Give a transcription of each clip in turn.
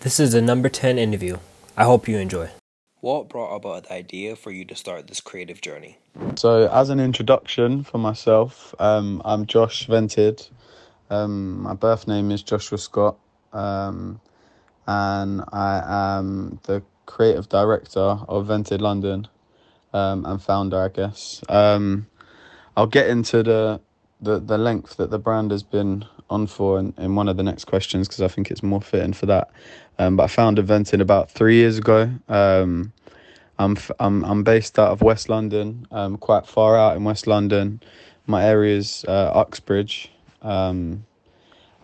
This is the number 10 interview. I hope you enjoy. What brought about the idea for you to start this creative journey? So, as an introduction for myself, um, I'm Josh Vented. Um, my birth name is Joshua Scott, um, and I am the creative director of Vented London um, and founder, I guess. Um, I'll get into the, the the length that the brand has been on for in, in one of the next questions because I think it's more fitting for that. Um, but I founded Vented about three years ago. Um, I'm f- I'm I'm based out of West London, um, quite far out in West London. My area is uh, Uxbridge, um,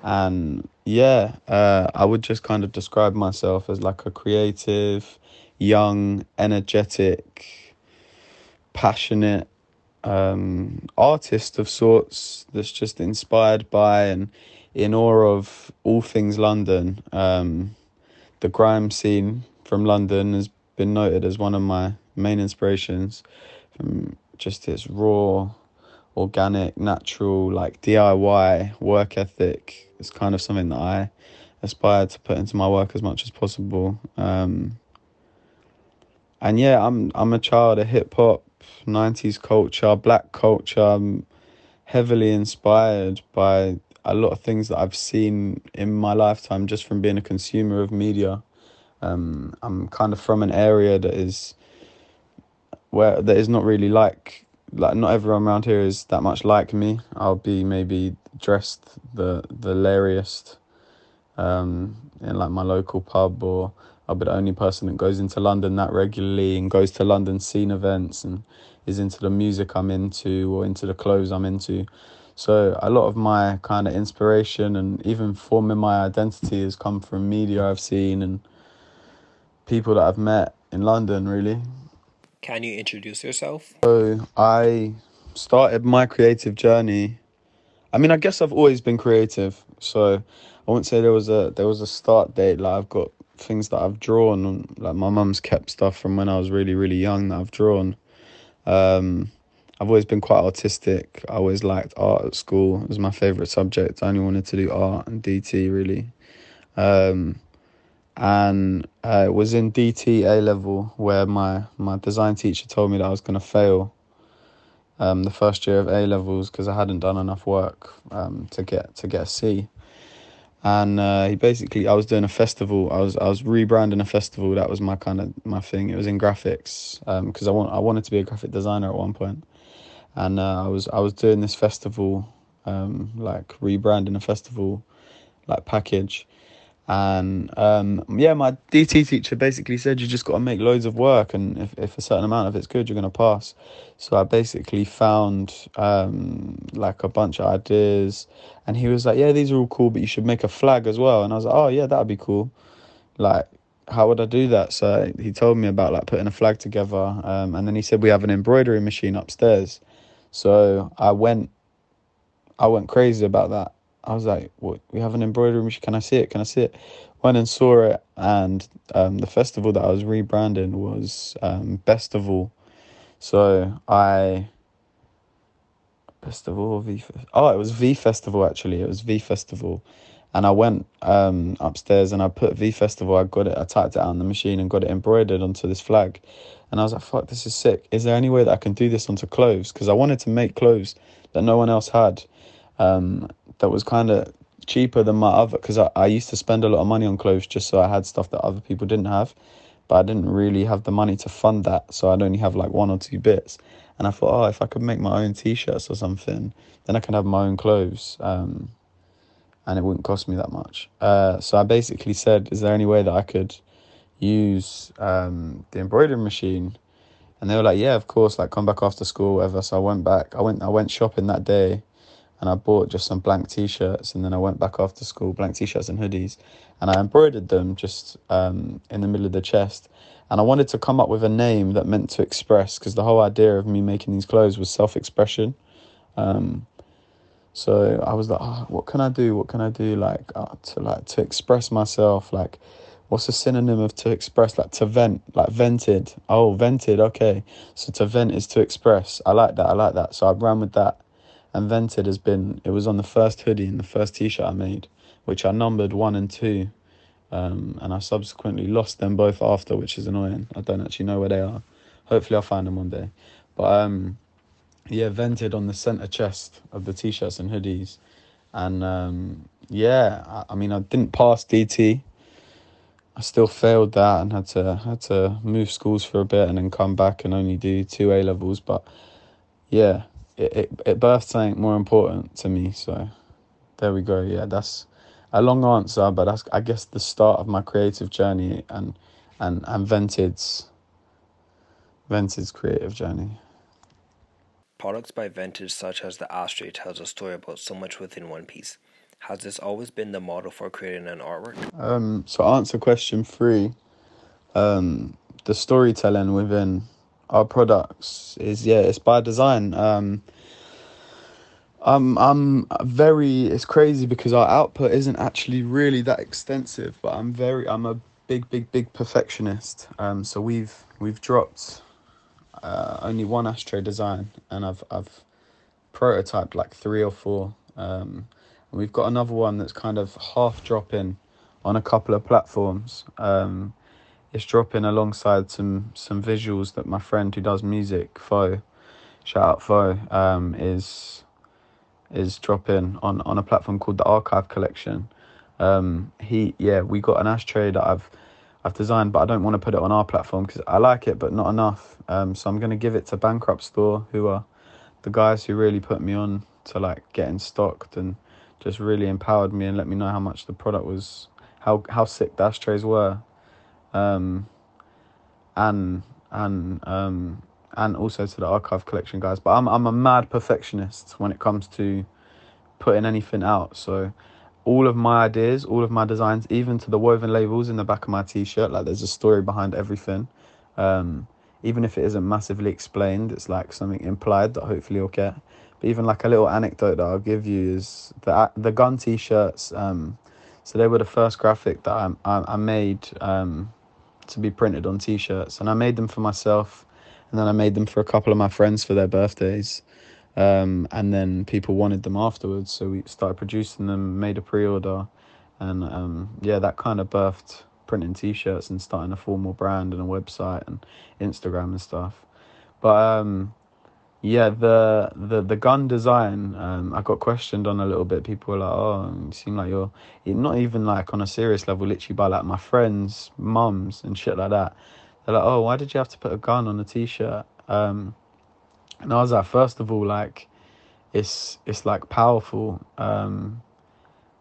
and yeah, uh, I would just kind of describe myself as like a creative, young, energetic, passionate um, artist of sorts that's just inspired by and in awe of all things London. Um, the grime scene from London has been noted as one of my main inspirations from just its raw, organic, natural, like DIY work ethic. It's kind of something that I aspire to put into my work as much as possible. Um, and yeah, I'm I'm a child of hip hop, '90s culture, black culture. I'm heavily inspired by a lot of things that I've seen in my lifetime just from being a consumer of media. Um, I'm kind of from an area that is where that is not really like like not everyone around here is that much like me. I'll be maybe dressed the the lairiest um, in like my local pub, or I'll be the only person that goes into London that regularly and goes to London scene events and is into the music I'm into or into the clothes I'm into. So a lot of my kind of inspiration and even forming my identity has come from media I've seen and people that I've met in London, really. Can you introduce yourself? So I started my creative journey. I mean, I guess I've always been creative. So I wouldn't say there was a there was a start date. Like I've got things that I've drawn. Like my mum's kept stuff from when I was really really young that I've drawn. Um, I've always been quite artistic. I always liked art at school. It was my favorite subject. I only wanted to do art and DT really. Um, and uh, it was in DT A level where my my design teacher told me that I was going to fail um, the first year of A levels because I hadn't done enough work um, to get to get a C. And uh, he basically, I was doing a festival. I was I was rebranding a festival. That was my kind of my thing. It was in graphics because um, I want I wanted to be a graphic designer at one point, and uh, I was I was doing this festival, um, like rebranding a festival, like package and um, yeah, my DT teacher basically said you just got to make loads of work, and if, if a certain amount of it's good, you're to pass. So I basically found um, like a bunch of ideas, and he was like, "Yeah, these are all cool, but you should make a flag as well." And I was like, "Oh yeah, that'd be cool." Like, how would I do that? So he told me about like putting a flag together, um, and then he said we have an embroidery machine upstairs. So I went, I went crazy about that I was like, "What? We have an embroidery machine? Can I see it? Can I see it?" Went and saw it, and um, the festival that I was rebranding was um, Bestival. So I Festival or V? Oh, it was V Festival actually. It was V Festival, and I went um, upstairs and I put V Festival. I got it. I typed it out on the machine and got it embroidered onto this flag, and I was like, "Fuck, this is sick! Is there any way that I can do this onto clothes?" Because I wanted to make clothes that no one else had. Um, that was kind of cheaper than my other because I, I used to spend a lot of money on clothes just so I had stuff that other people didn't have, but I didn't really have the money to fund that, so I'd only have like one or two bits. And I thought, oh, if I could make my own T-shirts or something, then I can have my own clothes, um, and it wouldn't cost me that much. Uh, so I basically said, is there any way that I could use um, the embroidery machine? And they were like, yeah, of course. Like, come back after school, whatever. So I went back. I went. I went shopping that day and I bought just some blank t-shirts and then I went back after school, blank t-shirts and hoodies, and I embroidered them just um, in the middle of the chest. And I wanted to come up with a name that meant to express, because the whole idea of me making these clothes was self-expression. Um, so I was like, oh, what can I do? What can I do? Like uh, to like to express myself. Like, what's a synonym of to express? Like to vent. Like vented. Oh, vented. Okay. So to vent is to express. I like that. I like that. So I ran with that and Vented has been, it was on the first hoodie and the first t shirt I made, which I numbered one and two. Um, and I subsequently lost them both after, which is annoying. I don't actually know where they are. Hopefully, I'll find them one day. But um, yeah, vented on the center chest of the t-shirts and hoodies, and um, yeah, I, I mean, I didn't pass DT. I still failed that and had to had to move schools for a bit and then come back and only do two A levels. But yeah, it, it it birthed something more important to me. So there we go. Yeah, that's a long answer, but that's I guess the start of my creative journey and and and Vented's Vented's creative journey. Products by Vented, such as the ashtray, tells a story about so much within one piece. Has this always been the model for creating an artwork? Um, so answer question three. Um, the storytelling within our products is yeah, it's by design. Um, I'm I'm very. It's crazy because our output isn't actually really that extensive, but I'm very. I'm a big, big, big perfectionist. Um, so we've we've dropped uh, only one ashtray design, and I've I've prototyped like three or four. Um, and we've got another one that's kind of half dropping on a couple of platforms. Um, it's dropping alongside some some visuals that my friend who does music, Fo, shout out Fo, um, is is dropping on on a platform called the Archive Collection. Um, he yeah, we got an ashtray that I've I've designed, but I don't want to put it on our platform because I like it, but not enough. Um, so I'm going to give it to Bankrupt Store, who are the guys who really put me on to like getting stocked and just really empowered me and let me know how much the product was, how how sick the ashtrays were, um, and and um, and also to the archive collection guys. But I'm I'm a mad perfectionist when it comes to putting anything out. So all of my ideas, all of my designs, even to the woven labels in the back of my t-shirt, like there's a story behind everything. Um, even if it isn't massively explained, it's like something implied that hopefully you'll get. But even like a little anecdote that I'll give you is the the gun t-shirts. Um, so they were the first graphic that I I, I made um, to be printed on t-shirts, and I made them for myself, and then I made them for a couple of my friends for their birthdays. Um, and then people wanted them afterwards, so we started producing them, made a pre-order, and um, yeah, that kind of birthed printing t-shirts and starting a formal brand and a website and Instagram and stuff. But um, yeah, the the the gun design, um, I got questioned on a little bit. People were like, "Oh, you seem like you're, not even like on a serious level, literally by like my friends' mums and shit like that." They're like, "Oh, why did you have to put a gun on a t-shirt?" Um, and I was like, first of all, like, it's it's like powerful, um,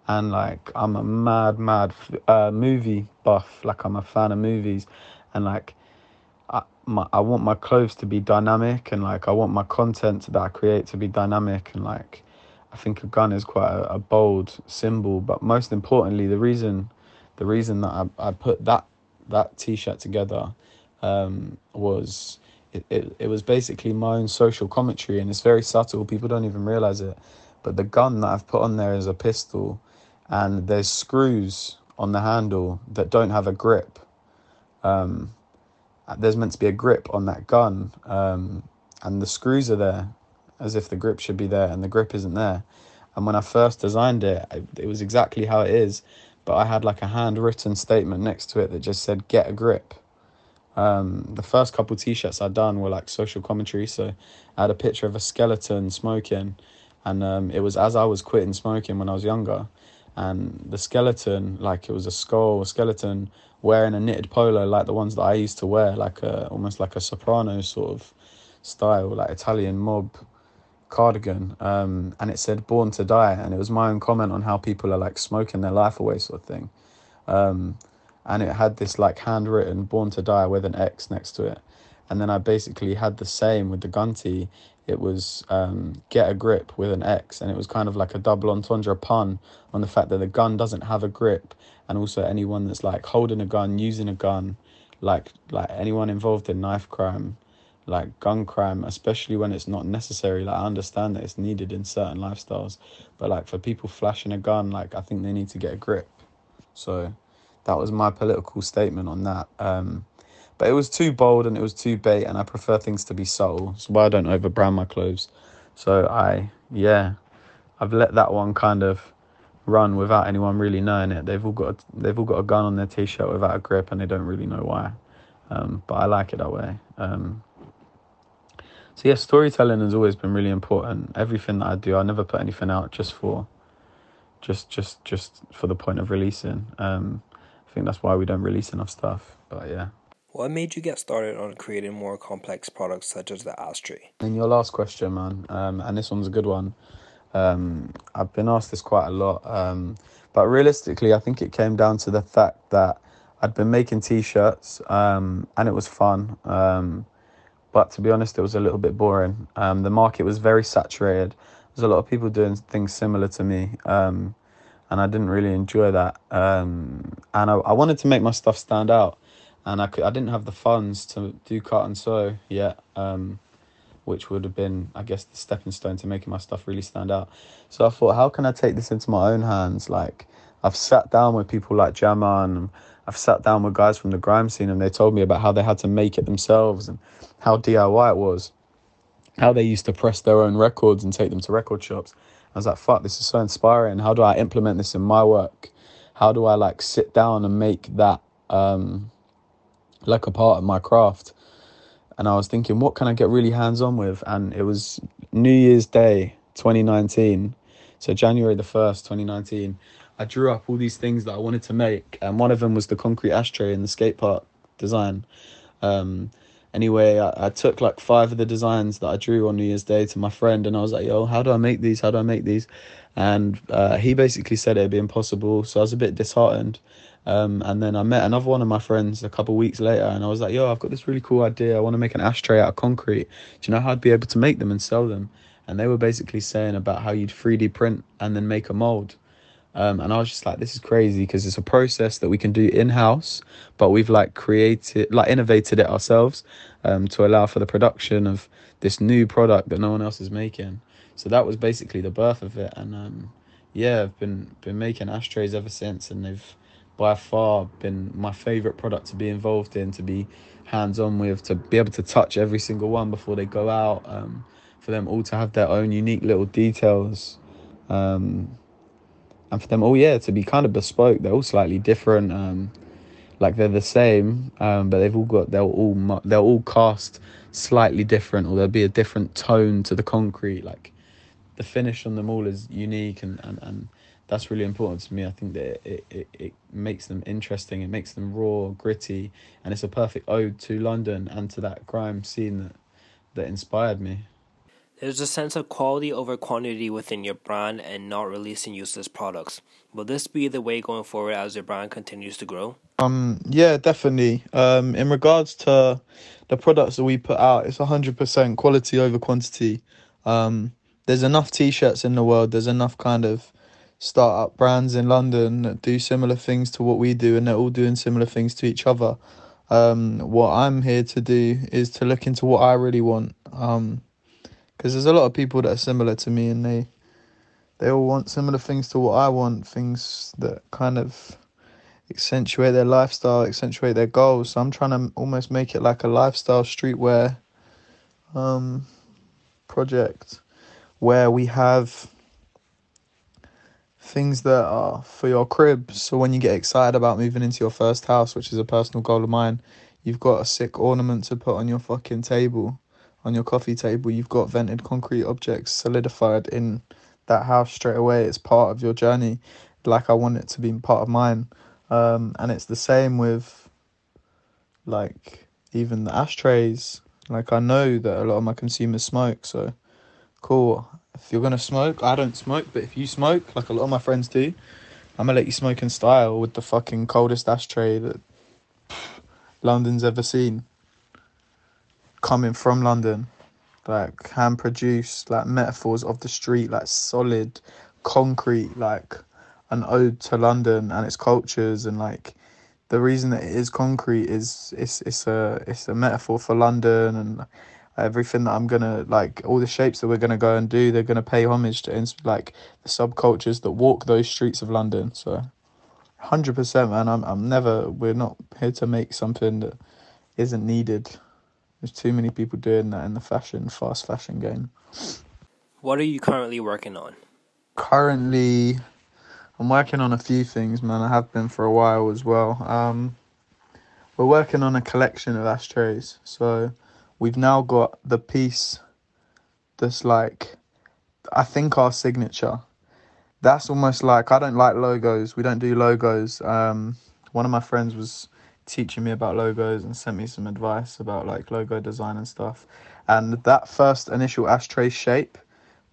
and like I'm a mad, mad uh, movie buff. Like I'm a fan of movies, and like I my I want my clothes to be dynamic, and like I want my content that I create to be dynamic, and like I think a gun is quite a, a bold symbol. But most importantly, the reason the reason that I, I put that that t-shirt together um, was it, it, it was basically my own social commentary and it's very subtle people don't even realize it. But the gun that i've put on there is a pistol and there's screws on the handle that don't have a grip. Um, there's meant to be a grip on that gun um, and the screws are there as if the grip should be there and the grip isn't there. And when i first designed it it was exactly how it is but i had like a handwritten statement next to it that just said get a grip um, the first couple t-shirts I'd done were like social commentary. So I had a picture of a skeleton smoking, and um, it was as I was quitting smoking when I was younger, and the skeleton, like it was a skull, a skeleton wearing a knitted polo like the ones that I used to wear, like a almost like a soprano sort of style, like Italian mob cardigan. Um, and it said "Born to Die," and it was my own comment on how people are like smoking their life away, sort of thing. Um, and it had this like handwritten born to die with an x next to it. And then i basically had the same with the gunty. It was um, get a grip with an x. And it was kind of like a double entendre pun on the fact that the gun doesn't have a grip and also anyone that's like holding a gun using a gun like like anyone involved in knife crime like gun crime especially when it's not necessary. Like i understand that it's needed in certain lifestyles but like for people flashing a gun like i think they need to get a grip. So that was my political statement on that. Um, but it was too bold and it was too bait, and I prefer things to be subtle. So why I don't overbrand my clothes. So I, yeah, I've let that one kind of run without anyone really knowing it. They've all got a, they've all got a gun on their t-shirt without a grip, and they don't really know why. Um, but I like it that way. Um, so yeah, storytelling has always been really important. Everything that I do, I never put anything out just for, just just just for the point of releasing. Um, I think that's why we don't release enough stuff. But yeah. What made you get started on creating more complex products such as the ashtray? And your last question, man, um, and this one's a good one. Um, I've been asked this quite a lot, um, but realistically, I think it came down to the fact that I'd been making t-shirts, um, and it was fun. Um, but to be honest, it was a little bit boring. Um, the market was very saturated. There's a lot of people doing things similar to me, um, and I didn't really enjoy that. Um, and I, I wanted to make my stuff stand out, and I could, I didn't have the funds to do cut and sew yet, um, which would have been, I guess, the stepping stone to making my stuff really stand out. So I thought, how can I take this into my own hands? Like I've sat down with people like Jammer and I've sat down with guys from the grime scene and they told me about how they had to make it themselves and how DIY it was, how they used to press their own records and take them to record shops. I was like, fuck, this is so inspiring. How do I implement this in my work? How do I like sit down and make that um, like a part of my craft? And I was thinking, what can I get really hands on with? And it was New Year's Day 2019. So January the 1st, 2019. I drew up all these things that I wanted to make, and one of them was the concrete ashtray in the skate park design. Um, anyway, I, I, took like five of the designs that I drew on New Year's Day to my friend, and I was like, "Yo, how do I make these? How do I make these?" And uh, he basically said it'd be impossible, so I was a bit disheartened. Um, and then I met another one of my friends a couple weeks later, and I was like, "Yo, I've got this really cool idea. I want to make an ashtray out of concrete. Do you know how I'd be able to make them and sell them?" And they were basically saying about how you'd 3D print and then make a mold. Um, and I was just like, this is crazy because it's a process that we can do in house, but we've like created, like innovated it ourselves um, to allow for the production of this new product that no one else is making. So that was basically the birth of it. And um, yeah, I've been been making ashtrays ever since, and they've by far been my favorite product to be involved in, to be hands on with, to be able to touch every single one before they go out, um, for them all to have their own unique little details. Um, and for them all, yeah, to be kind of bespoke. They're all slightly different. Um, like they're the same, um, but they've all got they'll all they'll all cast slightly different, or there'll be a different tone to the concrete. Like the finish on them all is unique, and and, and that's really important to me. I think that it, it, it makes them interesting. It makes them raw, gritty, and it's a perfect ode to London and to that grime scene that that inspired me. There's a sense of quality over quantity within your brand and not releasing useless products. Will this be the way going forward as your brand continues to grow? Um, yeah, definitely. Um, in regards to the products that we put out, it's 100% quality over quantity. Um, there's enough t-shirts in the world. There's enough kind of startup brands in London that do similar things to what we do, and they're all doing similar things to each other. Um, what I'm here to do is to look into what I really want. Um, because there's a lot of people that are similar to me and they they all want similar things to what I want, things that kind of accentuate their lifestyle, accentuate their goals. So I'm trying to almost make it like a lifestyle streetwear um, project where we have things that are for your crib. So when you get excited about moving into your first house, which is a personal goal of mine, you've got a sick ornament to put on your fucking table on your coffee table, you've got vented concrete objects solidified in that house straight away. It's part of your journey, like I want it to be part of mine. Um, and it's the same with like even the ashtrays. Like I know that a lot of my consumers smoke, so cool. If you're gonna smoke, I don't smoke, but if you smoke, like a lot of my friends do, I'm gonna let you smoke in style with the fucking coldest ashtray that London's ever seen coming from London, like hand produced, like metaphors of the street, like solid, concrete, like an ode to London and its cultures and like the reason that it is concrete is it's it's a it's a metaphor for London and everything that I'm gonna like all the shapes that we're gonna go and do they're gonna pay homage to like the subcultures that walk those streets of London. So hundred percent man I'm I'm never we're not here to make something that isn't needed there's too many people doing that in the fashion, fast fashion game. What are you currently working on? Currently, I'm working on a few things, man. I have been for a while as well. Um, we're working on a collection of ashtrays. So we've now got the piece that's like, I think our signature. That's almost like I don't like logos. We don't do logos. Um, one of my friends was teaching me about logos and sent me some advice about like logo design and stuff. And that first initial ashtray shape,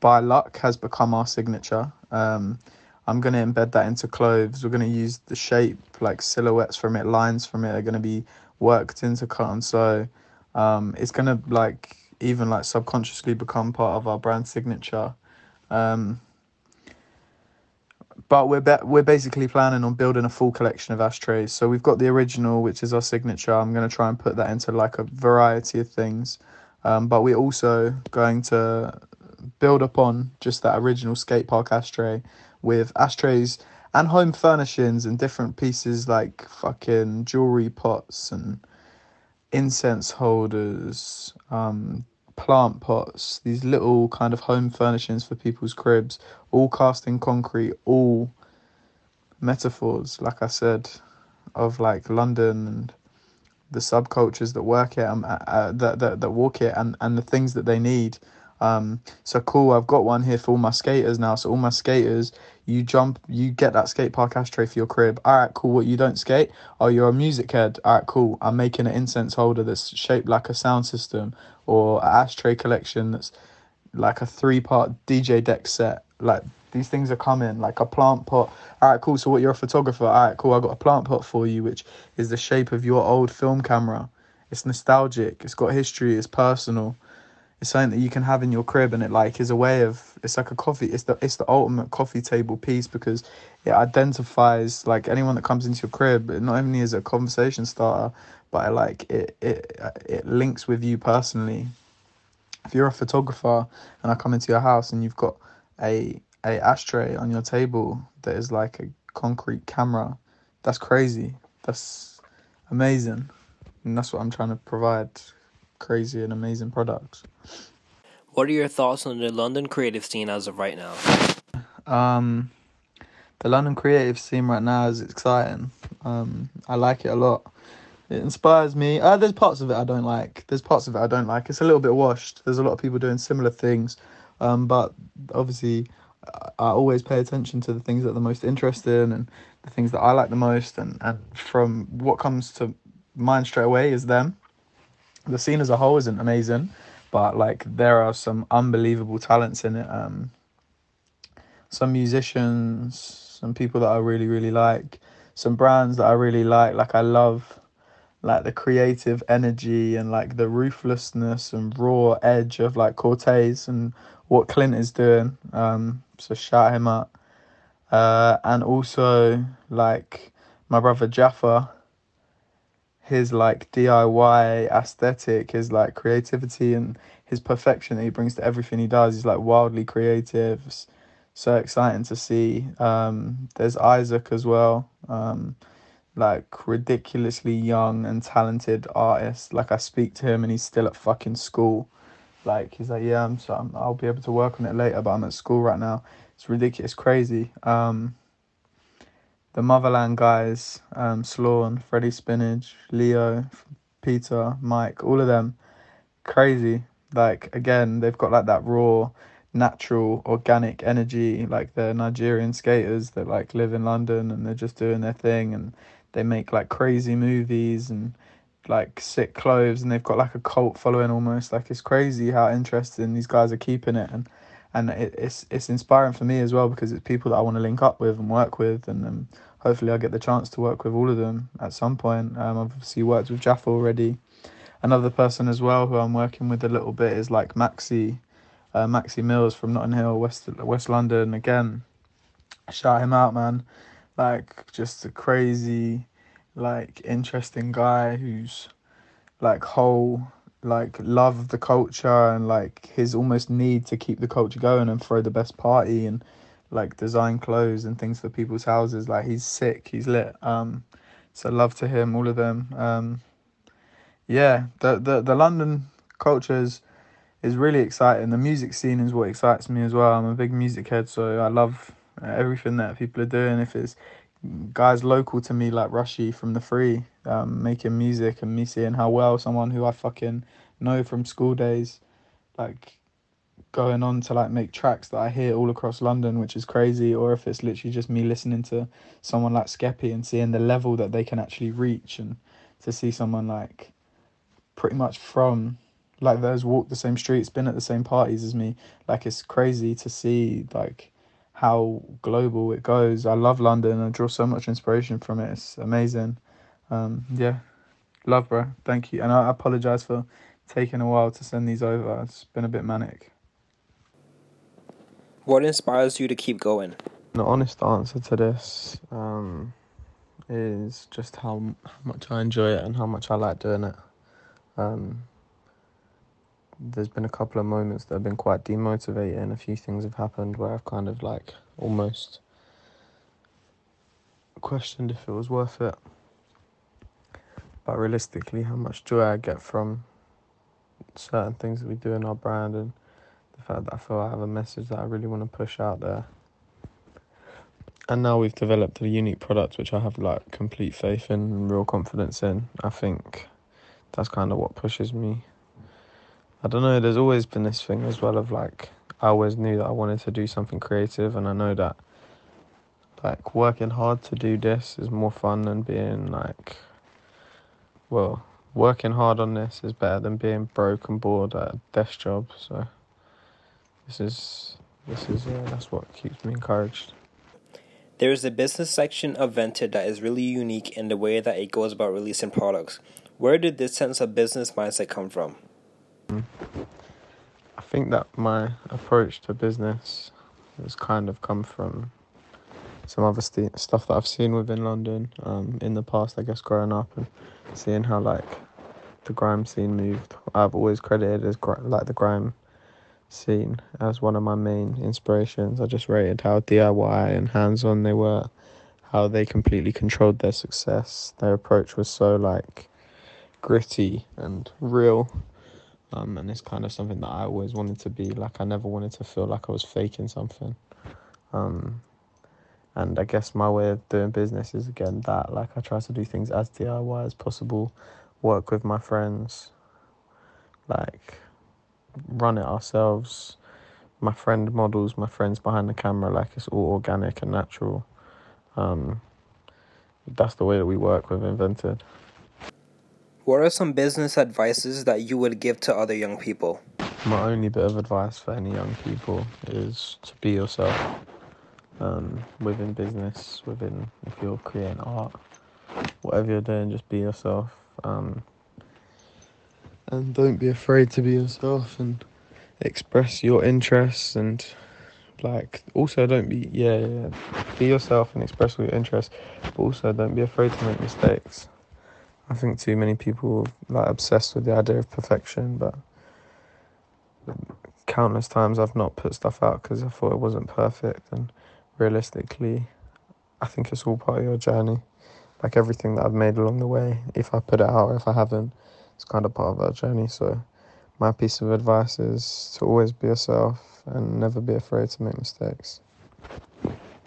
by luck, has become our signature. Um, I'm going to embed that into clothes. We're going to use the shape, like silhouettes from it, lines from it are going to be worked into and sew. Um, it's going to like even like subconsciously become part of our brand signature. Um, but we're be- we're basically planning on building a full collection of ashtrays. So we've got the original, which is our signature. I'm going to try and put that into like a variety of things. Um, but we're also going to build upon just that original skate park ashtray with ashtrays and home furnishings and different pieces like fucking jewelry pots and incense holders, um, plant pots, these little kind of home furnishings for people's cribs, all cast in concrete, all metaphors, like I said, of like London and the subcultures that work it, um, uh, uh, that, that that walk it, and and the things that they need. Um, so cool. I've got one here for all my skaters now. So all my skaters, you jump, you get that skate park ashtray for your crib. All right, cool. What you don't skate? Oh, you're a music head. All right, cool. I'm making an incense holder that's shaped like a sound system, or an ashtray collection that's like a three part DJ deck set. Like these things are coming, like a plant pot. All right, cool. So what? You're a photographer. All right, cool. I got a plant pot for you, which is the shape of your old film camera. It's nostalgic. It's got history. It's personal it's something that you can have in your crib and it like is a way of it's like a coffee it's the it's the ultimate coffee table piece because it identifies like anyone that comes into your crib not only is a conversation starter but it, like it it it links with you personally. If you're a photographer and I come into your house and you've got a a ashtray on your table that is like a concrete camera that's crazy. That's amazing. And that's what I'm trying to provide crazy and amazing products. What are your thoughts on the London creative scene as of right now? Um, the London creative scene right now is exciting. Um, I like it a lot. It inspires me. Uh, there's parts of it I don't like. There's parts of it I don't like. It's a little bit washed. There's a lot of people doing similar things, um, but obviously, I always pay attention to the things that are the most interesting and the things that I like the most. And, and from what comes to mind straight away is them the scene as a whole isn't amazing, but like there are some unbelievable talents in it. Um, some musicians, some people that I really really like, some brands that I really like. Like I love like the creative energy and like the ruthlessness and raw edge of like Corteiz and what Clint is doing. Um, so shout him up. Uh, and also like my brother Jaffa his like DIY aesthetic, his like creativity and his perfection that he brings to everything he does. He's like wildly creative. It's so exciting to see. Um, there's Isaac as well. Um, like ridiculously young and talented artist. Like I speak to him and he's still at fucking school. Like he's like, yeah, I'm so I'm, I'll be able to work on it later, but I'm at school right now. It's ridiculous, crazy. Um, the Motherland guys, um, Sloan, Freddie Spinach, Leo, Peter, Mike, all of them, crazy. Like again, they've got like that raw, natural, organic energy. Like the Nigerian skaters that like live in London and they're just doing their thing and they make like crazy movies and like sick clothes and they've got like a cult following almost. Like it's crazy how interesting these guys are keeping it and and it, it's it's inspiring for me as well because it's people that I want to link up with and work with, and um, hopefully I get the chance to work with all of them at some point. Um, I've obviously worked with Jaffa already. Another person as well who I'm working with a little bit is like Maxi, uh, Maxi Mills from Notting Hill, West West London. Again, shout him out, man. Like just a crazy, like interesting guy who's like whole like love of the culture and like his almost need to keep the culture going and throw the best party and like design clothes and things for people's houses. Like he's sick. He's lit. Um so love to him all of them. Um yeah the the, the london culture is is really exciting. The music scene is what excites me as well. I'm a big music head so i love everything that people are doing. If it's guys local to me like Rushy from the Free, um, making music and me seeing how well someone who I fucking know from school days, like going on to like make tracks that I hear all across London, which is crazy, or if it's literally just me listening to someone like Skeppy and seeing the level that they can actually reach, and to see someone like pretty much from like those walk the same streets, been at the same parties as me, like it's crazy to see like how global it goes. I love London. I draw so much inspiration from it. It's amazing. Um, yeah, love, bro. Thank you, and I apologize for taking a while to send these over. It's been a bit manic. What inspires you to keep going? The honest answer to this um, is just how, how much I enjoy it and how much I like doing it. Um, there's been a couple of moments that have been quite demotivating. A few things have happened where I've kind of like almost questioned if it was worth it. But realistically, how much joy I get from certain things that we do in our brand and the fact that I feel I have a message that I really want to push out there. And now we've developed a unique product which I have like complete faith in and real confidence in. I think that's kind of what pushes me. I don't know, there's always been this thing as well of like I always knew that I wanted to do something creative and I know that like working hard to do this is more fun than being like well, working hard on this is better than being broke and bored at a desk job, so this is this is uh, that's what keeps me encouraged. There is a business section of Vented that is really unique in the way that it goes about releasing products. Where did this sense of business mindset come from? I think that my approach to business has kind of come from some other st- stuff that I've seen within London um, in the past, I guess, growing up and seeing how like the grime scene moved. I've always credited as gr- like the grime scene as one of my main inspirations. I just rated how DIY and hands on they were, how they completely controlled their success. Their approach was so like gritty and real. Um, and it's kind of something that I always wanted to be. Like I never wanted to feel like I was faking something. Um, and I guess my way of doing business is again that like I try to do things as DIY as possible, work with my friends, like run it ourselves. My friend models, my friends behind the camera, like it's all organic and natural. Um, that's the way that we work with Invented. What are some business advices that you would give to other young people? My only bit of advice for any young people is to be yourself. Um, within business, within if you're creating art, whatever you're doing, just be yourself. Um, and don't be afraid to be yourself and express your interests and like also don't be yeah, yeah be yourself and express your interests but also don't be afraid to make mistakes i think too many people like obsessed with the idea of perfection but countless times i've not put stuff out because i thought it wasn't perfect and realistically i think it's all part of your journey like everything that i've made along the way if i put it out or if i haven't it's kind of part of our journey. So, my piece of advice is to always be yourself and never be afraid to make mistakes.